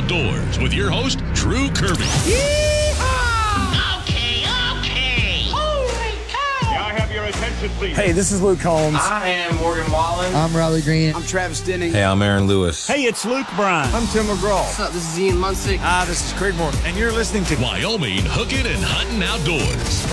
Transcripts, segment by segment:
Outdoors with your host, Drew Kirby. Okay, okay. Holy cow! May I have your attention, please? Hey, this is Luke Combs. I am Morgan Wallen. I'm Riley Green. I'm Travis Denning. Hey, I'm Aaron Lewis. Hey, it's Luke Bryan. I'm Tim McGraw. What's up? This is Ian Munsick. Ah, this is Craig Moore. and you're listening to Wyoming Hooking and Hunting Outdoors.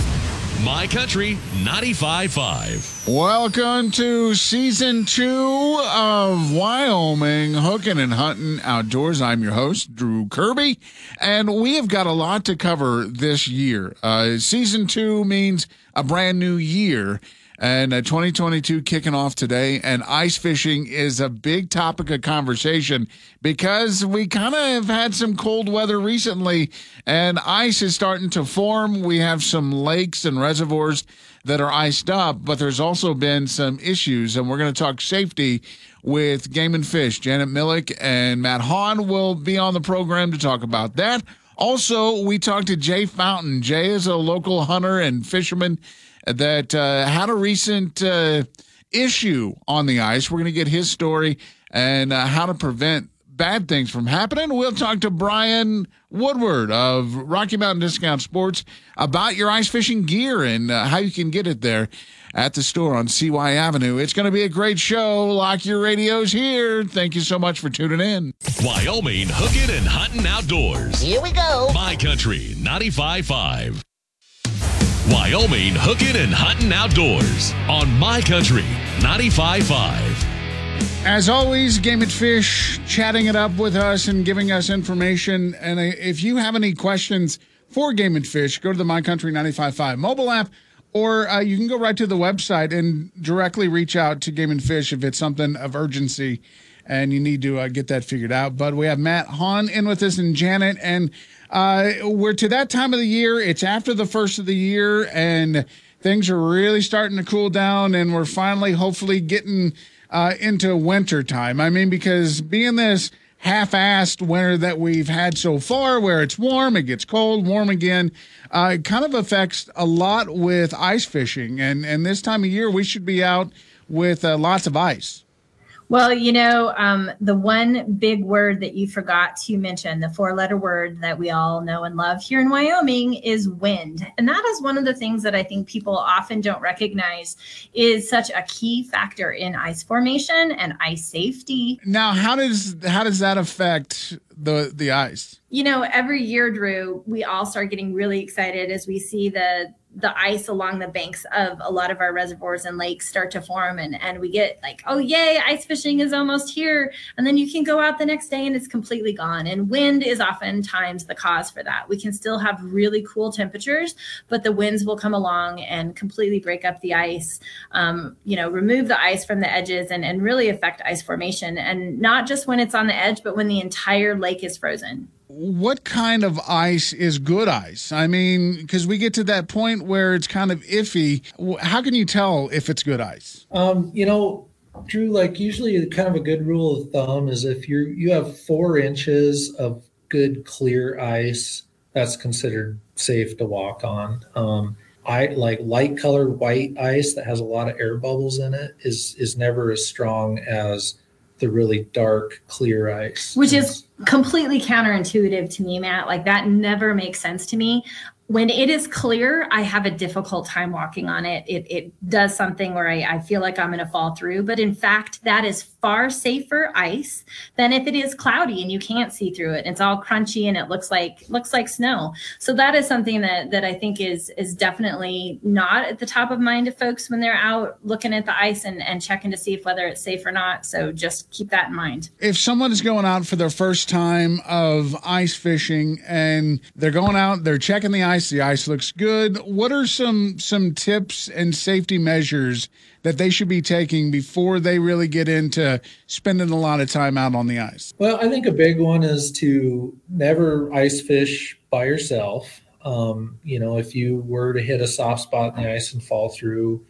My Country 95.5. Welcome to season two of Wyoming Hooking and Hunting Outdoors. I'm your host, Drew Kirby, and we have got a lot to cover this year. Uh, season two means a brand new year. And uh, 2022 kicking off today, and ice fishing is a big topic of conversation because we kind of have had some cold weather recently, and ice is starting to form. We have some lakes and reservoirs that are iced up, but there's also been some issues, and we're going to talk safety with Game and Fish. Janet Millick and Matt Hahn will be on the program to talk about that. Also, we talked to Jay Fountain. Jay is a local hunter and fisherman that uh, had a recent uh, issue on the ice. We're going to get his story and uh, how to prevent bad things from happening. We'll talk to Brian Woodward of Rocky Mountain Discount Sports about your ice fishing gear and uh, how you can get it there at the store on CY Avenue. It's going to be a great show. Lock your radios here. Thank you so much for tuning in. Wyoming Hooking and Hunting Outdoors. Here we go. My Country 95.5. Wyoming Hooking and Hunting Outdoors on My Country 95.5. As always, Game and Fish chatting it up with us and giving us information. And uh, if you have any questions for Game and Fish, go to the My Country 95.5 mobile app, or uh, you can go right to the website and directly reach out to Game and Fish if it's something of urgency and you need to uh, get that figured out. But we have Matt Hahn in with us and Janet, and uh, we're to that time of the year. It's after the first of the year, and things are really starting to cool down, and we're finally, hopefully, getting uh, into winter time. I mean, because being this half-assed winter that we've had so far, where it's warm, it gets cold, warm again, uh, it kind of affects a lot with ice fishing. And and this time of year, we should be out with uh, lots of ice. Well, you know, um, the one big word that you forgot to mention, the four letter word that we all know and love here in Wyoming is wind. And that is one of the things that I think people often don't recognize is such a key factor in ice formation and ice safety. Now, how does how does that affect the the ice? You know, every year, Drew, we all start getting really excited as we see the the ice along the banks of a lot of our reservoirs and lakes start to form and, and we get like oh yay ice fishing is almost here. And then you can go out the next day and it's completely gone. And wind is oftentimes the cause for that. We can still have really cool temperatures but the winds will come along and completely break up the ice um, you know remove the ice from the edges and, and really affect ice formation. And not just when it's on the edge but when the entire lake is frozen what kind of ice is good ice? I mean, because we get to that point where it's kind of iffy. How can you tell if it's good ice? Um, you know, Drew, like usually kind of a good rule of thumb is if you you have four inches of good clear ice, that's considered safe to walk on. Um, I like light colored white ice that has a lot of air bubbles in it is is never as strong as the really dark clear ice which is completely counterintuitive to me matt. Like that never makes sense to me when it is clear, I have a difficult time walking on it. It, it does something where I, I feel like I'm going to fall through. But in fact, that is far safer ice than if it is cloudy and you can't see through it. It's all crunchy and it looks like looks like snow. So that is something that that I think is is definitely not at the top of mind of folks when they're out looking at the ice and, and checking to see if whether it's safe or not. So just keep that in mind. If someone is going out for their first time of ice fishing and they're going out, they're checking the ice The ice looks good. What are some some tips and safety measures that they should be taking before they really get into spending a lot of time out on the ice? Well, I think a big one is to never ice fish by yourself. Um, you know, if you were to hit a soft spot in the ice and fall through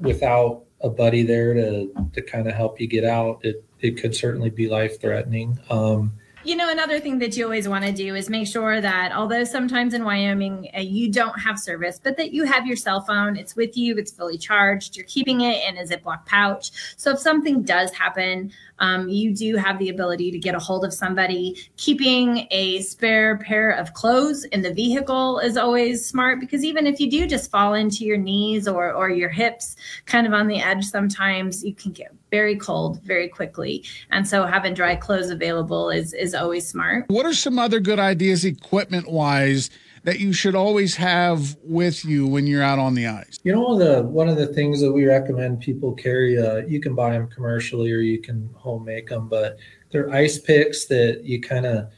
without a buddy there to to kind of help you get out, it it could certainly be life threatening. Um, you know, another thing that you always want to do is make sure that although sometimes in Wyoming uh, you don't have service, but that you have your cell phone, it's with you, it's fully charged, you're keeping it in a Ziploc pouch. So if something does happen, um, you do have the ability to get a hold of somebody. Keeping a spare pair of clothes in the vehicle is always smart because even if you do just fall into your knees or, or your hips kind of on the edge, sometimes you can get very cold very quickly. And so having dry clothes available is, is always smart. What are some other good ideas equipment wise? That you should always have with you when you're out on the ice? You know, the one of the things that we recommend people carry, uh, you can buy them commercially or you can home make them, but they're ice picks that you kind of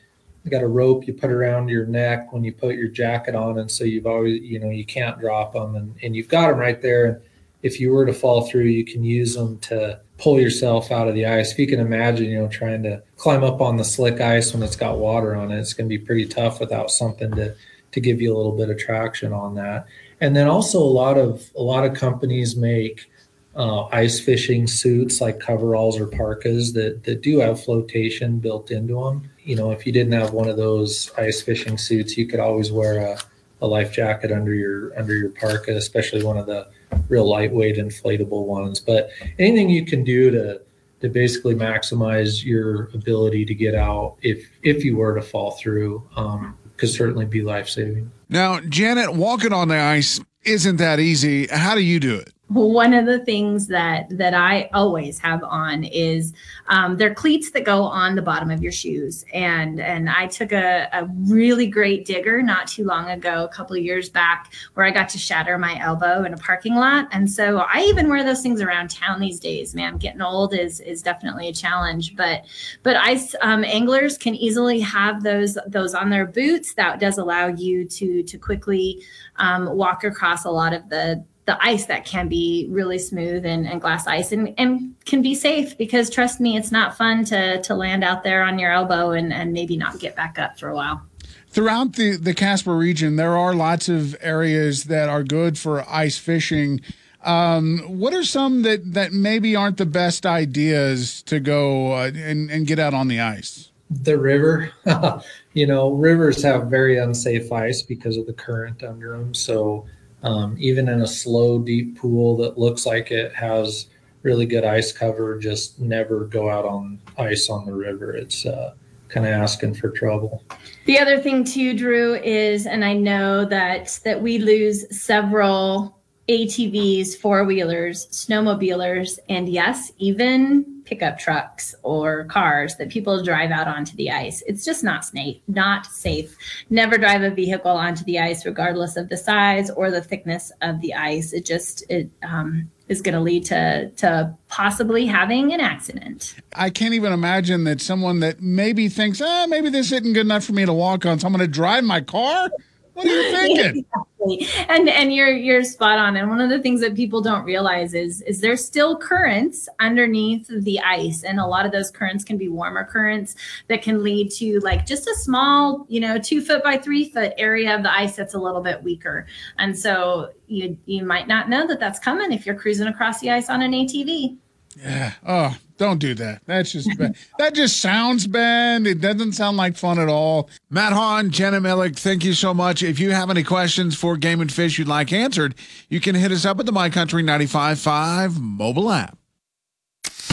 got a rope you put around your neck when you put your jacket on, and so you've always you know you can't drop them, and and you've got them right there. If you were to fall through, you can use them to pull yourself out of the ice. If you can imagine, you know, trying to climb up on the slick ice when it's got water on it, it's going to be pretty tough without something to to give you a little bit of traction on that. And then also a lot of a lot of companies make uh, ice fishing suits like coveralls or parkas that that do have flotation built into them. You know, if you didn't have one of those ice fishing suits, you could always wear a, a life jacket under your under your parka, especially one of the real lightweight inflatable ones. But anything you can do to to basically maximize your ability to get out if if you were to fall through um, could certainly be life saving. Now, Janet, walking on the ice isn't that easy. How do you do it? One of the things that that I always have on is um, they're cleats that go on the bottom of your shoes, and and I took a, a really great digger not too long ago, a couple of years back, where I got to shatter my elbow in a parking lot, and so I even wear those things around town these days. Man, getting old is is definitely a challenge, but but ice um, anglers can easily have those those on their boots. That does allow you to to quickly um, walk across a lot of the the ice that can be really smooth and, and glass ice and, and can be safe because trust me, it's not fun to to land out there on your elbow and, and maybe not get back up for a while. Throughout the, the Casper region, there are lots of areas that are good for ice fishing. Um, what are some that, that maybe aren't the best ideas to go uh, and, and get out on the ice? The river, you know, rivers have very unsafe ice because of the current under them. So um, even in a slow, deep pool that looks like it has really good ice cover, just never go out on ice on the river. It's uh, kind of asking for trouble. The other thing too, Drew, is, and I know that that we lose several ATVs, four wheelers, snowmobilers, and yes, even pickup trucks or cars that people drive out onto the ice. It's just not safe. Not safe. Never drive a vehicle onto the ice, regardless of the size or the thickness of the ice. It just it um, is going to lead to to possibly having an accident. I can't even imagine that someone that maybe thinks, ah, maybe this isn't good enough for me to walk on, so I'm going to drive my car. What are you thinking? exactly. And and you're you're spot on. And one of the things that people don't realize is is there's still currents underneath the ice, and a lot of those currents can be warmer currents that can lead to like just a small, you know, two foot by three foot area of the ice that's a little bit weaker. And so you you might not know that that's coming if you're cruising across the ice on an ATV. Yeah. Oh, don't do that. That's just bad. that just sounds bad. It doesn't sound like fun at all. Matt Hahn, Jenna Millick, thank you so much. If you have any questions for Game and Fish you'd like answered, you can hit us up at the My Country 95.5 mobile app.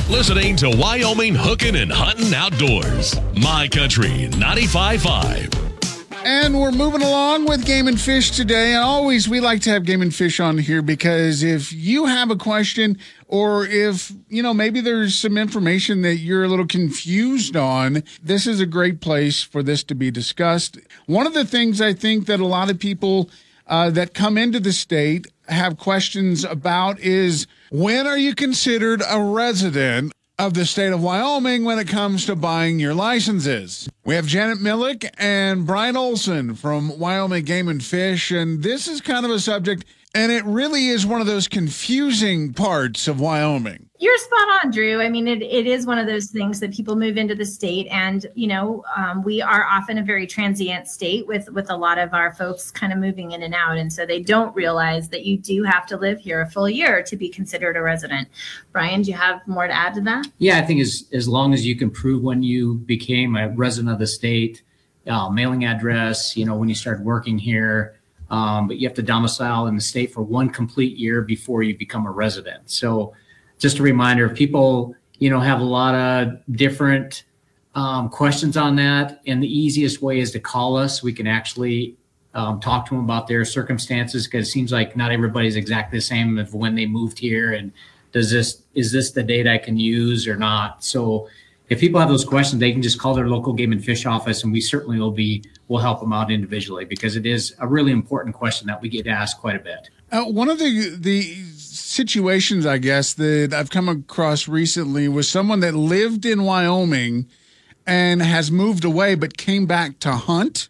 Listening to Wyoming Hooking and Hunting Outdoors. My Country 95.5. And we're moving along with Game and Fish today. And always we like to have Game and Fish on here because if you have a question or if, you know, maybe there's some information that you're a little confused on, this is a great place for this to be discussed. One of the things I think that a lot of people uh, that come into the state have questions about is when are you considered a resident of the state of Wyoming when it comes to buying your licenses. We have Janet Millick and Brian Olson from Wyoming Game and Fish, and this is kind of a subject, and it really is one of those confusing parts of Wyoming. You're spot on, Drew. I mean, it, it is one of those things that people move into the state, and you know, um, we are often a very transient state with with a lot of our folks kind of moving in and out, and so they don't realize that you do have to live here a full year to be considered a resident. Brian, do you have more to add to that? Yeah, I think as as long as you can prove when you became a resident of the state, uh, mailing address, you know, when you started working here, um, but you have to domicile in the state for one complete year before you become a resident. So just a reminder, if people, you know, have a lot of different um, questions on that, and the easiest way is to call us. We can actually um, talk to them about their circumstances because it seems like not everybody's exactly the same of when they moved here and does this is this the date I can use or not? So if people have those questions, they can just call their local game and fish office, and we certainly will be will help them out individually because it is a really important question that we get asked quite a bit. Uh, one of the the situations, I guess, that I've come across recently was someone that lived in Wyoming and has moved away but came back to hunt.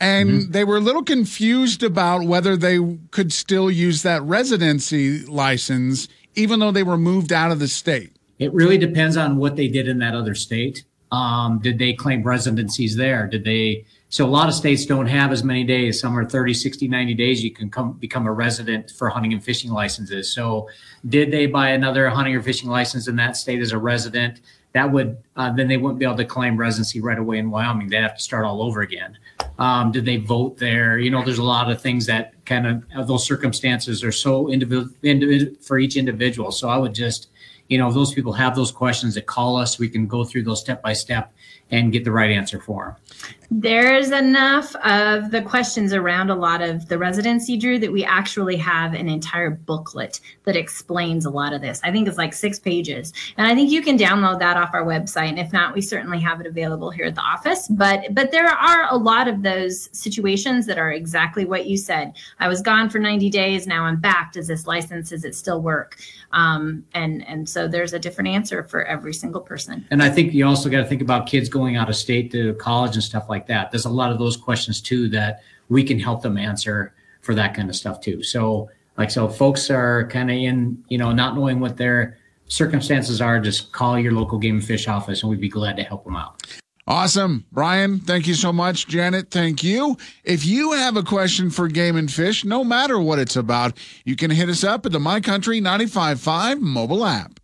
And mm-hmm. they were a little confused about whether they could still use that residency license, even though they were moved out of the state. It really depends on what they did in that other state. Um, did they claim residencies there? Did they so a lot of states don't have as many days. Some are 30, 60, 90 days. You can come become a resident for hunting and fishing licenses. So did they buy another hunting or fishing license in that state as a resident? That would uh, then they wouldn't be able to claim residency right away in Wyoming. They'd have to start all over again. Um, did they vote there? You know, there's a lot of things that kind of those circumstances are so individual for each individual. So I would just, you know, if those people have those questions, that call us. We can go through those step by step and get the right answer for them. There's enough of the questions around a lot of the residency, Drew, that we actually have an entire booklet that explains a lot of this. I think it's like six pages. And I think you can download that off our website. And if not, we certainly have it available here at the office. But but there are a lot of those situations that are exactly what you said. I was gone for 90 days, now I'm back. Does this license, does it still work? Um, and and so there's a different answer for every single person. And I think you also got to think about kids going out of state to college and stuff like that. There's a lot of those questions too that we can help them answer for that kind of stuff too. So like so folks are kind of in, you know, not knowing what their circumstances are, just call your local game and fish office and we'd be glad to help them out. Awesome. Brian, thank you so much. Janet, thank you. If you have a question for Game and Fish, no matter what it's about, you can hit us up at the My Country 955 mobile app.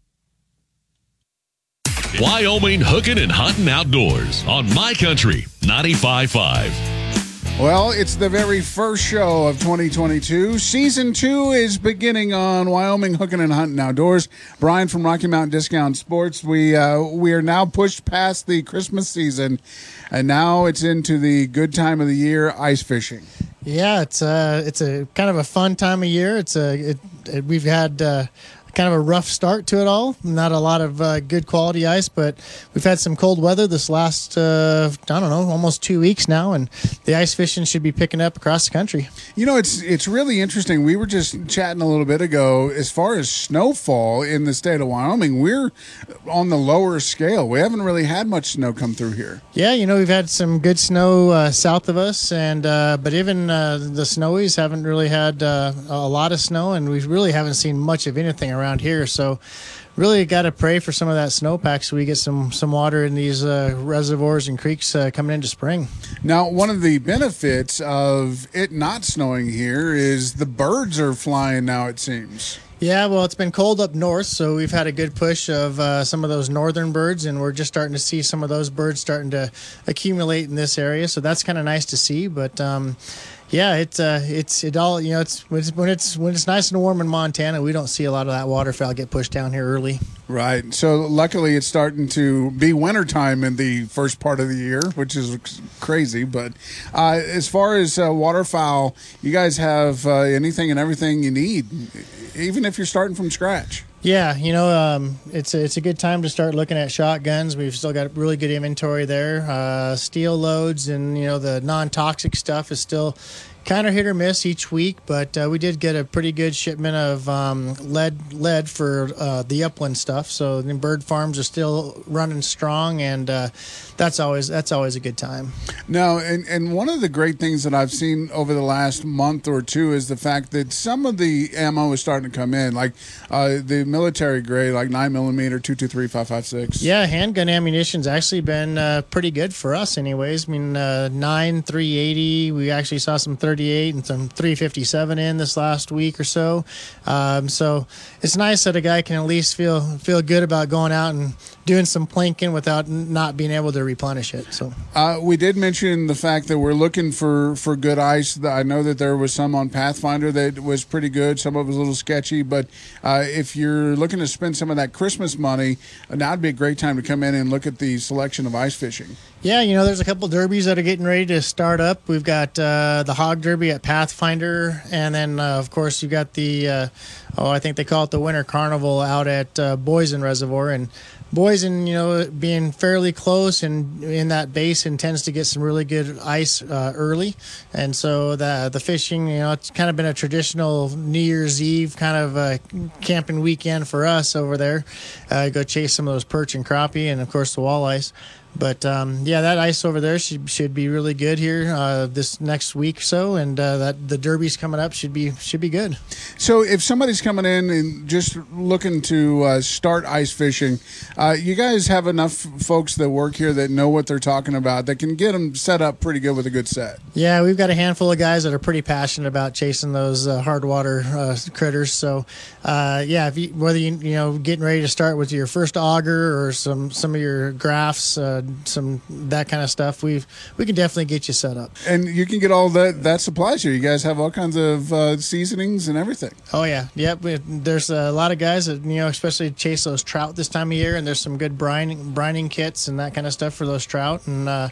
Wyoming hooking and hunting outdoors on My Country 955. Well, it's the very first show of 2022. Season two is beginning on Wyoming Hooking and Hunting Outdoors. Brian from Rocky Mountain Discount Sports. We uh, we are now pushed past the Christmas season, and now it's into the good time of the year, ice fishing. Yeah, it's uh, it's a kind of a fun time of year. It's a it, it, we've had. Uh, kind of a rough start to it all. Not a lot of uh, good quality ice, but we've had some cold weather this last, uh, I don't know, almost two weeks now, and the ice fishing should be picking up across the country. You know, it's it's really interesting. We were just chatting a little bit ago. As far as snowfall in the state of Wyoming, we're on the lower scale. We haven't really had much snow come through here. Yeah, you know, we've had some good snow uh, south of us, and uh, but even uh, the snowies haven't really had uh, a lot of snow, and we really haven't seen much of anything around here. So really got to pray for some of that snowpack so we get some some water in these uh, reservoirs and creeks uh, coming into spring. Now, one of the benefits of it not snowing here is the birds are flying now. It seems. Yeah, well, it's been cold up north, so we've had a good push of uh, some of those northern birds, and we're just starting to see some of those birds starting to accumulate in this area. So that's kind of nice to see. But um, yeah, it's uh, it's it all you know. It's when it's when it's when it's nice and warm in Montana, we don't see a lot of that waterfowl get pushed down here early. Right. So luckily, it's starting to be wintertime in the first part of the year, which is crazy. But uh, as far as uh, waterfowl, you guys have uh, anything and everything you need, even if you're starting from scratch. Yeah, you know, um, it's a, it's a good time to start looking at shotguns. We've still got really good inventory there. Uh, steel loads and you know the non toxic stuff is still, kind of hit or miss each week, but uh, we did get a pretty good shipment of um, lead lead for uh, the upland stuff. So the bird farms are still running strong, and uh, that's always that's always a good time. No, and, and one of the great things that I've seen over the last month or two is the fact that some of the ammo is starting to come in, like uh, the military grade, like nine millimeter, two two three five five six. Yeah, handgun ammunition's actually been uh, pretty good for us, anyways. I mean, uh, nine three eighty. We actually saw some thirty eight and some three fifty seven in this last week or so. Um, so it's nice that a guy can at least feel feel good about going out and doing some plinking without not being able to replenish it. So Uh, we did mention the fact that we're looking for, for good ice. I know that there was some on Pathfinder that was pretty good. Some of it was a little sketchy, but uh, if you're looking to spend some of that Christmas money, uh, now would be a great time to come in and look at the selection of ice fishing. Yeah, you know, there's a couple derbies that are getting ready to start up. We've got uh, the Hog Derby at Pathfinder, and then uh, of course you've got the uh, oh, I think they call it the Winter Carnival out at uh, Boysen Reservoir, and Boysen, you know, being fairly close and in that basin tends to get some really good ice uh, early, and so the the fishing, you know, it's kind of been a traditional New Year's Eve kind of uh, camping weekend for us over there. Uh, go chase some of those perch and crappie, and of course the walleyes. But um, yeah, that ice over there should should be really good here uh, this next week or so, and uh, that the derby's coming up should be should be good. So, if somebody's coming in and just looking to uh, start ice fishing, uh, you guys have enough folks that work here that know what they're talking about that can get them set up pretty good with a good set. Yeah, we've got a handful of guys that are pretty passionate about chasing those uh, hard water uh, critters. So, uh, yeah, if you, whether you you know getting ready to start with your first auger or some some of your graphs, uh, some that kind of stuff, we've we can definitely get you set up. And you can get all that that supplies here. You guys have all kinds of uh, seasonings and everything. Oh yeah, yep. There's a lot of guys that you know, especially chase those trout this time of year, and there's some good brining brining kits and that kind of stuff for those trout, and uh,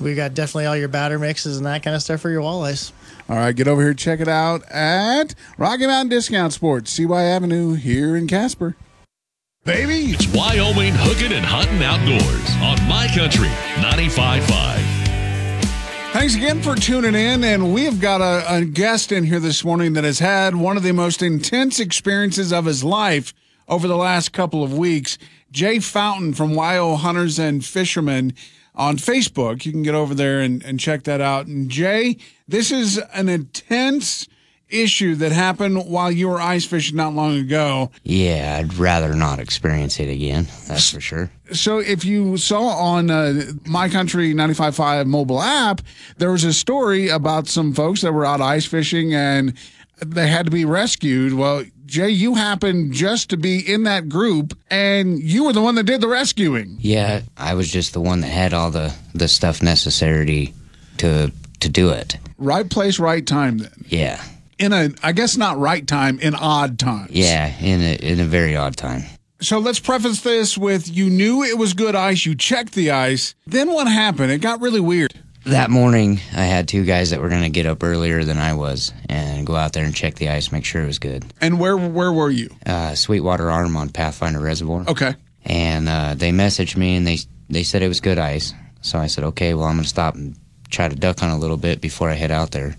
we got definitely all your batter mixes and that kind of stuff for your walleyes. All right, get over here, check it out at Rocky Mountain Discount Sports, CY Avenue here in Casper. Baby, It's Wyoming hooking and hunting outdoors on My Country 95.5. Thanks again for tuning in. And we have got a, a guest in here this morning that has had one of the most intense experiences of his life over the last couple of weeks. Jay Fountain from YO Hunters and Fishermen on Facebook. You can get over there and, and check that out. And Jay, this is an intense issue that happened while you were ice fishing not long ago. Yeah, I'd rather not experience it again. That's for sure. So if you saw on uh, My Country 95.5 mobile app, there was a story about some folks that were out ice fishing and they had to be rescued. Well, Jay, you happened just to be in that group and you were the one that did the rescuing. Yeah, I was just the one that had all the the stuff necessary to to do it. Right place, right time then. Yeah, In a, I guess not right time, in odd times. yeah, in a in a very odd time. So let's preface this with you knew it was good ice, you checked the ice. Then what happened? It got really weird. That morning, I had two guys that were going to get up earlier than I was and go out there and check the ice, make sure it was good. And where where were you? Uh, Sweetwater Arm on Pathfinder Reservoir. Okay. and uh, they messaged me and they they said it was good ice. So I said, okay, well I'm gonna stop and try to duck on a little bit before I head out there.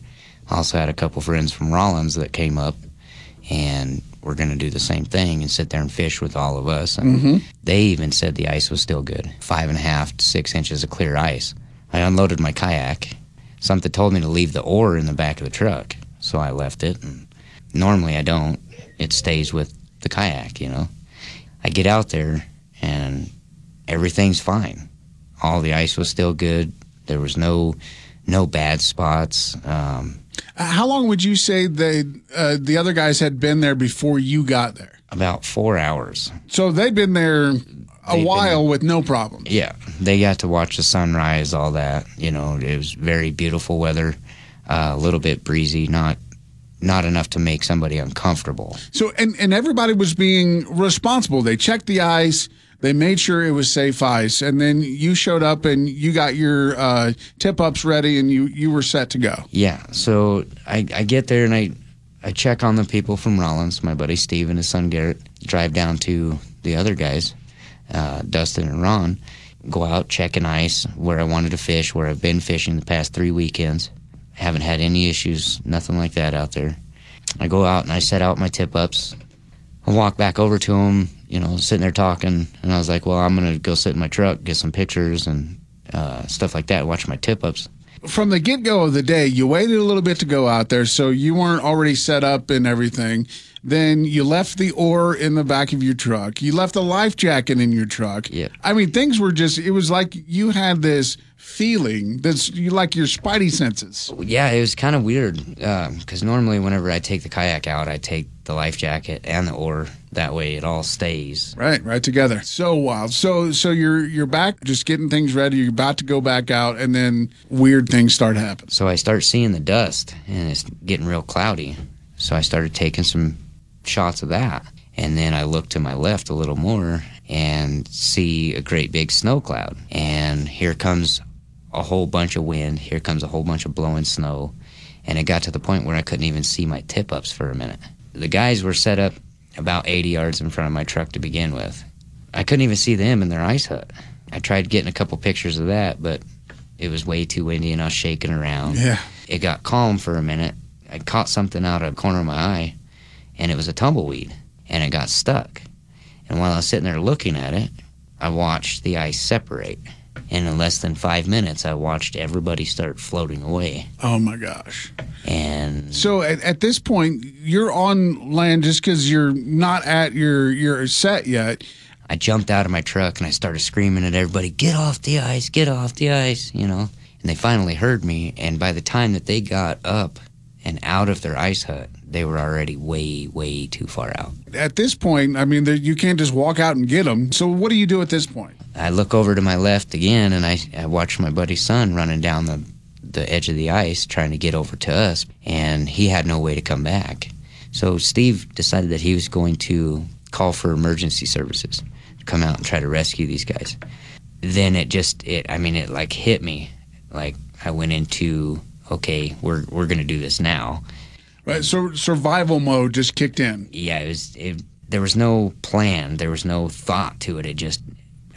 I also had a couple friends from Rawlins that came up, and we're gonna do the same thing and sit there and fish with all of us. And they even said the ice was still good, five and a half to six inches of clear ice. I unloaded my kayak. Something told me to leave the oar in the back of the truck, so I left it. And normally I don't. It stays with the kayak, you know. I get out there and everything's fine. All the ice was still good. There was no no bad spots. Um, How long would you say they uh, the other guys had been there before you got there? about four hours. So they'd been there a been- while with no problem. Yeah, they got to watch the sunrise, all that. You know, it was very beautiful weather. Uh, a little bit breezy, not not enough to make somebody uncomfortable. So and and everybody was being responsible. They checked the ice. They made sure it was safe ice, and then you showed up and you got your uh, tip ups ready, and you you were set to go. Yeah, so I, I get there and I I check on the people from Rawlins, my buddy Steve and his son Garrett, drive down to the other guys, uh, Dustin and Ron, go out checking ice where I wanted to fish, where I've been fishing the past three weekends. Haven't had any issues, nothing like that out there. I go out and I set out my tip ups. I walk back over to them, you know, sitting there talking, and I was like, well, I'm gonna go sit in my truck, get some pictures and uh, stuff like that, watch my tip ups. From the get go of the day, you waited a little bit to go out there, so you weren't already set up and everything. Then you left the oar in the back of your truck. You left the life jacket in your truck. Yeah. I mean, things were just, it was like you had this feeling that's you like your spidey senses. Yeah, it was kind of weird because normally whenever I take the kayak out, I take the life jacket and the oar. That way, it all stays. Right, right together. So wild. So, so you're you're back, just getting things ready. You're about to go back out, and then weird things start happening. So I start seeing the dust, and it's getting real cloudy. So I started taking some shots of that, and then I look to my left a little more and see a great big snow cloud. And here comes a whole bunch of wind. Here comes a whole bunch of blowing snow. And it got to the point where I couldn't even see my tip ups for a minute. The guys were set up about 80 yards in front of my truck to begin with. I couldn't even see them in their ice hut. I tried getting a couple pictures of that, but it was way too windy and I was shaking around. Yeah. It got calm for a minute. I caught something out of the corner of my eye, and it was a tumbleweed, and it got stuck. And while I was sitting there looking at it, I watched the ice separate. And in less than five minutes, I watched everybody start floating away. Oh my gosh. And So at, at this point, you're on land just because you're not at your your set yet. I jumped out of my truck and I started screaming at everybody, get off the ice, get off the ice, you know. And they finally heard me. And by the time that they got up and out of their ice hut, they were already way, way too far out. At this point, I mean, you can't just walk out and get them. So what do you do at this point? I look over to my left again and I, I watch my buddy's son running down the, the edge of the ice trying to get over to us, and he had no way to come back. So Steve decided that he was going to call for emergency services to come out and try to rescue these guys. Then it just, it, I mean, it like hit me. Like I went into, okay, we're, we're going to do this now. Right. So survival mode just kicked in. yeah, it was. It, there was no plan. There was no thought to it. It just,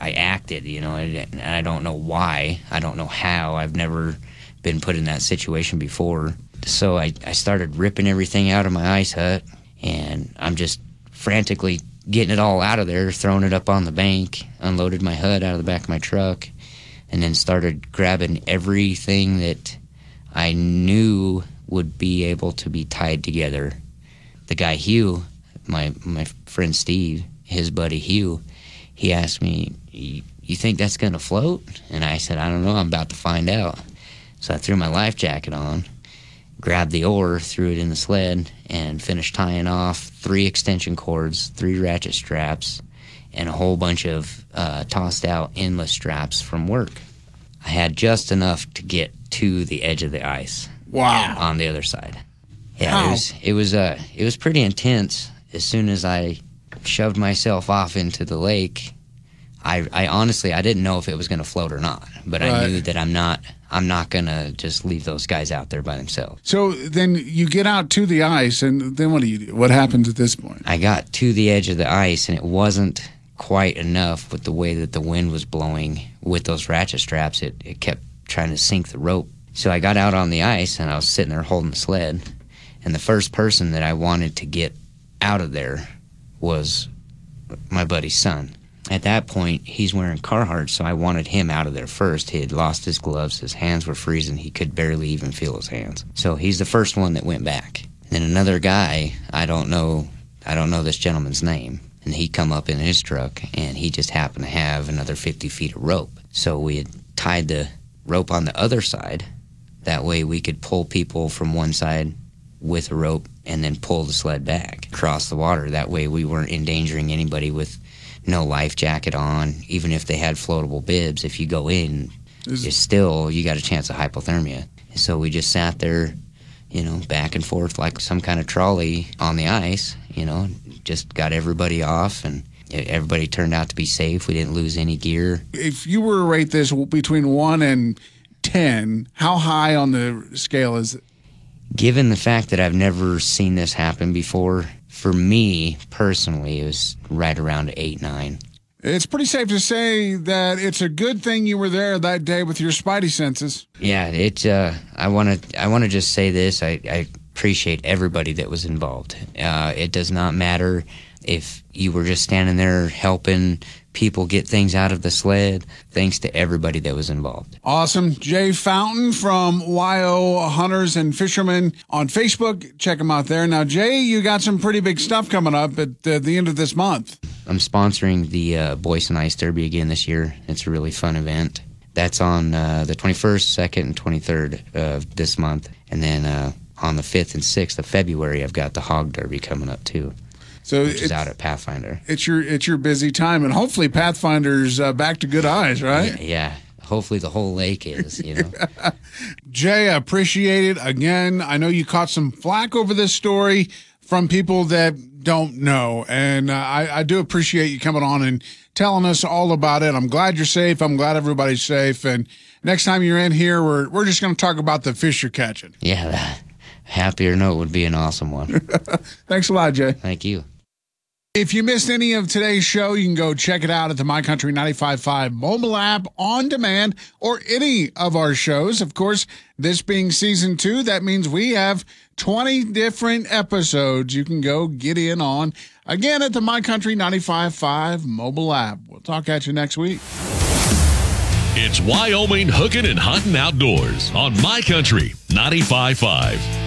I acted. You know, and I don't know why. I don't know how. I've never been put in that situation before. So I, I started ripping everything out of my ice hut, and I'm just frantically getting it all out of there, throwing it up on the bank, unloaded my hut out of the back of my truck, and then started grabbing everything that I knew would be able to be tied together. The guy Hugh, my my friend Steve, his buddy Hugh, he asked me, "You you think that's gonna float?" And I said, "I don't know. I'm about to find out." So I threw my life jacket on, grabbed the oar, threw it in the sled, and finished tying off three extension cords, three ratchet straps, and a whole bunch of uh, tossed out endless straps from work. I had just enough to get to the edge of the ice Wow. on the other side. Yeah, How? it was it was uh it was pretty intense. As soon as I shoved myself off into the lake, I I honestly I didn't know if it was going to float or not, but I knew that I'm not I'm not going to just leave those guys out there by themselves. So then you get out to the ice, and then what do you? What happens at this point? I got to the edge of the ice and it wasn't quite enough with the way that the wind was blowing with those ratchet straps. It, it kept trying to sink the rope. So I got out on the ice and I was sitting there holding the sled. And the first person that I wanted to get out of there was my buddy's son. At that point, he's wearing Carhartt, so I wanted him out of there first. He had lost his gloves, his hands were freezing, he could barely even feel his hands. So he's the first one that went back. Then another guy, I don't know, I don't know this gentleman's name, and he come up in his truck, and he just happened to have another 50 feet of rope. So we had tied the rope on the other side. That way we could pull people from one side with a rope and then pull the sled back across the water. That way we weren't endangering anybody with no life jacket on, even if they had floatable bibs. If you go in, Is- it's still you got a chance of hypothermia. So we just sat there, you know, back and forth like some kind of trolley on the ice. You know, just got everybody off, and everybody turned out to be safe. We didn't lose any gear. If you were to rate this between one and ten, how high on the scale is it? Given the fact that I've never seen this happen before, for me personally, it was right around eight nine. It's pretty safe to say that it's a good thing you were there that day with your spidey senses. Yeah, it. Uh, I want to. I want to just say this. I, I appreciate everybody that was involved. Uh, it does not matter if you were just standing there helping people get things out of the sled. Thanks to everybody that was involved. Awesome. Jay Fountain from YO Hunters and Fishermen on Facebook. Check him out there. Now, Jay, you got some pretty big stuff coming up at uh, the end of this month. I'm sponsoring the uh, Boysen Ice Derby again this year. It's a really fun event. That's on uh, the 21st, 2nd, and 23rd of this month. And then uh, on the 5th and 6th of February, I've got the Hog Derby coming up too. So which it's, out at Pathfinder. it's your it's your busy time, and hopefully Pathfinder's uh, back to good eyes, right? Yeah, yeah. Hopefully the whole lake is, you know. Jay, I appreciate it. Again, I know you caught some flack over this story from people that don't know. And uh, I, I do appreciate you coming on and telling us all about it. I'm glad you're safe. I'm glad everybody's safe. And next time you're in here, we're, we're just going to talk about the fish you're catching. yeah, that happier note would be an awesome one. Thanks a lot, Jay. Thank you. If you missed any of today's show, you can go check it out at the My Country 95.5 mobile app on demand or any of our shows. Of course, this being season two, that means we have 20 different episodes you can go get in on. Again, at the My Country 95.5 mobile app. We'll talk at you next week. It's Wyoming Hooking and Hunting Outdoors on My Country 95.5.